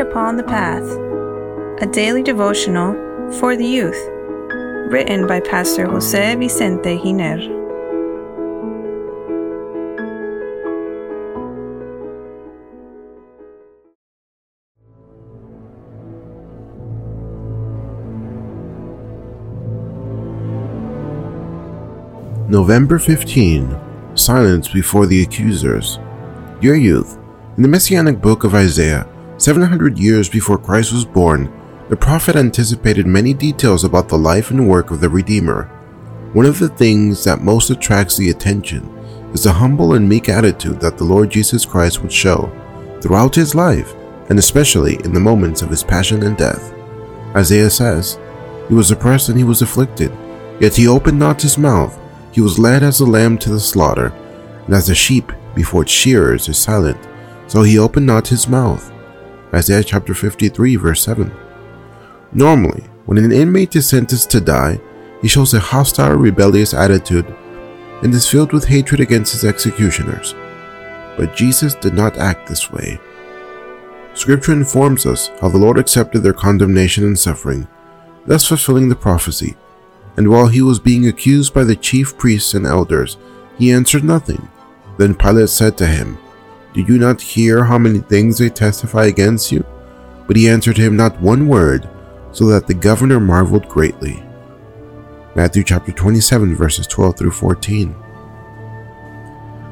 Upon the Path, a daily devotional for the youth, written by Pastor Jose Vicente Giner. November 15 Silence before the accusers. Your youth, in the Messianic book of Isaiah, 700 years before Christ was born, the prophet anticipated many details about the life and work of the Redeemer. One of the things that most attracts the attention is the humble and meek attitude that the Lord Jesus Christ would show throughout his life, and especially in the moments of his passion and death. Isaiah says, He was oppressed and he was afflicted, yet he opened not his mouth. He was led as a lamb to the slaughter, and as a sheep before its shearers is silent, so he opened not his mouth. Isaiah chapter 53, verse 7. Normally, when an inmate is sentenced to die, he shows a hostile, rebellious attitude and is filled with hatred against his executioners. But Jesus did not act this way. Scripture informs us how the Lord accepted their condemnation and suffering, thus fulfilling the prophecy and while he was being accused by the chief priests and elders, he answered nothing. Then Pilate said to him, Did you not hear how many things they testify against you? But he answered him not one word, so that the governor marveled greatly. Matthew chapter 27, verses 12 through 14.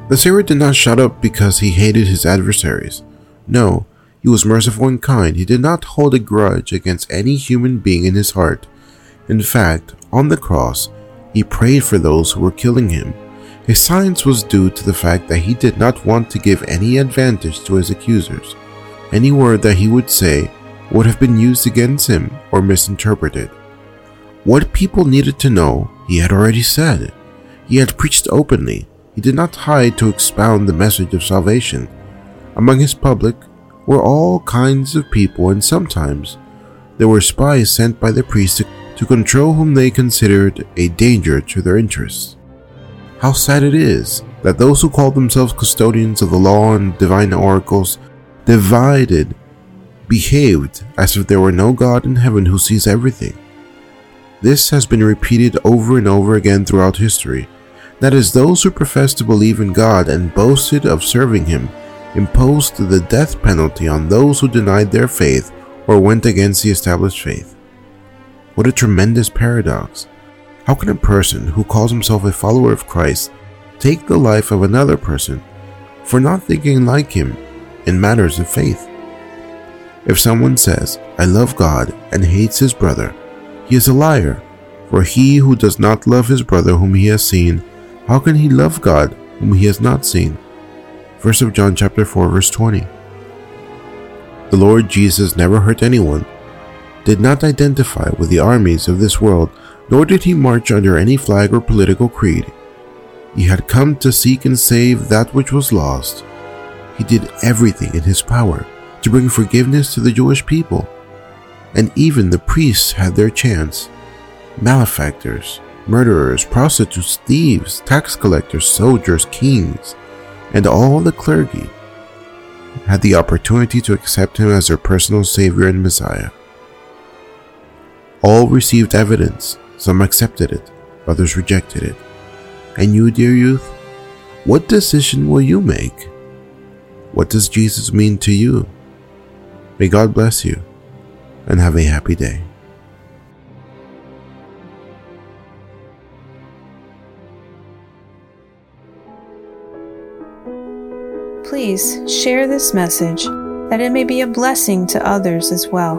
The Savior did not shut up because he hated his adversaries. No, he was merciful and kind. He did not hold a grudge against any human being in his heart. In fact, on the cross, he prayed for those who were killing him. His silence was due to the fact that he did not want to give any advantage to his accusers. Any word that he would say would have been used against him or misinterpreted. What people needed to know, he had already said. He had preached openly. He did not hide to expound the message of salvation. Among his public were all kinds of people, and sometimes there were spies sent by the priests to to control whom they considered a danger to their interests. How sad it is that those who call themselves custodians of the law and divine oracles, divided, behaved as if there were no God in heaven who sees everything. This has been repeated over and over again throughout history. That is, those who professed to believe in God and boasted of serving Him imposed the death penalty on those who denied their faith or went against the established faith. What a tremendous paradox. How can a person who calls himself a follower of Christ take the life of another person for not thinking like him in matters of faith? If someone says, I love God and hates his brother, he is a liar. For he who does not love his brother whom he has seen, how can he love God whom he has not seen? First John chapter 4 verse 20. The Lord Jesus never hurt anyone did not identify with the armies of this world, nor did he march under any flag or political creed. He had come to seek and save that which was lost. He did everything in his power to bring forgiveness to the Jewish people. And even the priests had their chance. Malefactors, murderers, prostitutes, thieves, tax collectors, soldiers, kings, and all the clergy had the opportunity to accept him as their personal Savior and Messiah. All received evidence, some accepted it, others rejected it. And you, dear youth, what decision will you make? What does Jesus mean to you? May God bless you and have a happy day. Please share this message that it may be a blessing to others as well.